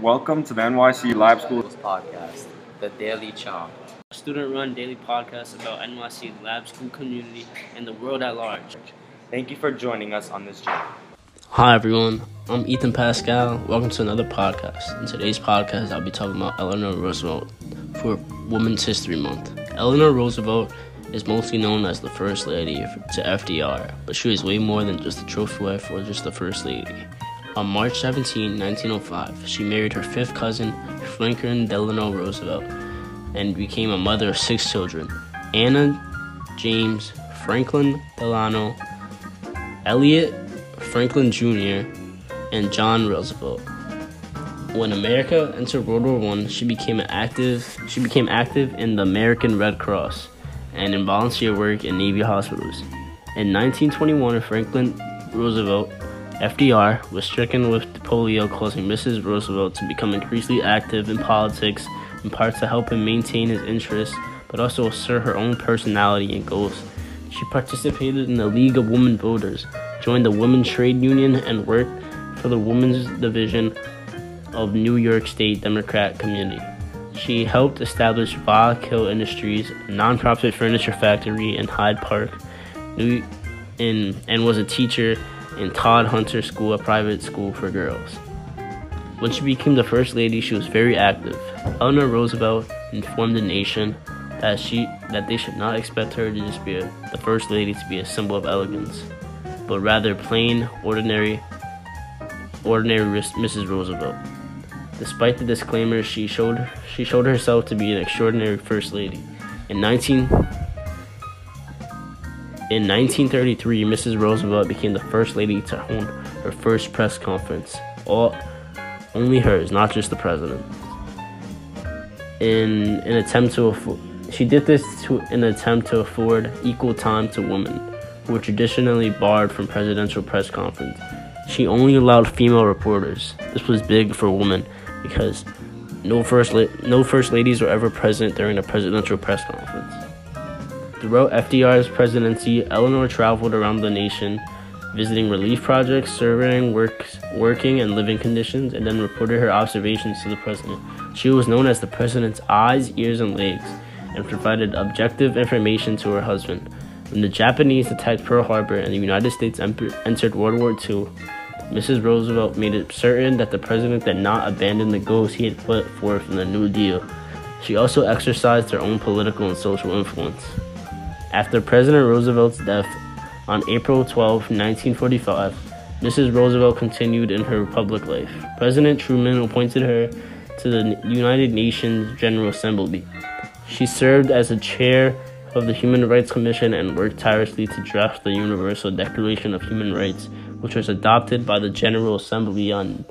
Welcome to the NYC Lab School. podcast, The Daily Chomp. a student-run daily podcast about NYC lab school community and the world at large. Thank you for joining us on this journey. Hi everyone, I'm Ethan Pascale. Welcome to another podcast. In today's podcast, I'll be talking about Eleanor Roosevelt for Women's History Month. Eleanor Roosevelt is mostly known as the First Lady to FDR, but she was way more than just a trophy wife or just the First Lady. On March 17, 1905, she married her fifth cousin, Franklin Delano Roosevelt, and became a mother of six children Anna, James, Franklin Delano, Elliot, Franklin Jr., and John Roosevelt. When America entered World War I, she became active. She became active in the American Red Cross and in volunteer work in Navy hospitals. In 1921, Franklin Roosevelt, FDR, was stricken with polio, causing Mrs. Roosevelt to become increasingly active in politics, in part to help him maintain his interests, but also assert her own personality and goals. She participated in the League of Women Voters, joined the Women's Trade Union, and worked for the Women's Division of New York State Democrat Community. She helped establish Val-Kill Industries, a nonprofit furniture factory in Hyde Park, New, in, and was a teacher in Todhunter School, a private school for girls. When she became the first lady, she was very active. Eleanor Roosevelt informed the nation that she that they should not expect her to just be a, the first lady to be a symbol of elegance, but rather plain, ordinary, ordinary Mrs. Roosevelt. Despite the disclaimer, she showed she showed herself to be an extraordinary first lady. In 19 in 1933, Mrs. Roosevelt became the first lady to hold her first press conference. All only hers, not just the president. In an attempt to afford, she did this to in an attempt to afford equal time to women, who were traditionally barred from presidential press conference. She only allowed female reporters. This was big for women because no first la- no first ladies were ever present during a presidential press conference. Throughout FDR's presidency, Eleanor traveled around the nation, visiting relief projects, surveying work, working and living conditions, and then reported her observations to the president. She was known as the president's eyes, ears, and legs, and provided objective information to her husband. When the Japanese attacked Pearl Harbor and the United States entered World War II, Mrs. Roosevelt made it certain that the president did not abandon the goals he had put forth in the New Deal. She also exercised her own political and social influence. After President Roosevelt's death on April 12, 1945, Mrs. Roosevelt continued in her public life. President Truman appointed her to the United Nations General Assembly. She served as a chair of the Human Rights Commission and worked tirelessly to draft the Universal Declaration of Human Rights, which was adopted by the General Assembly on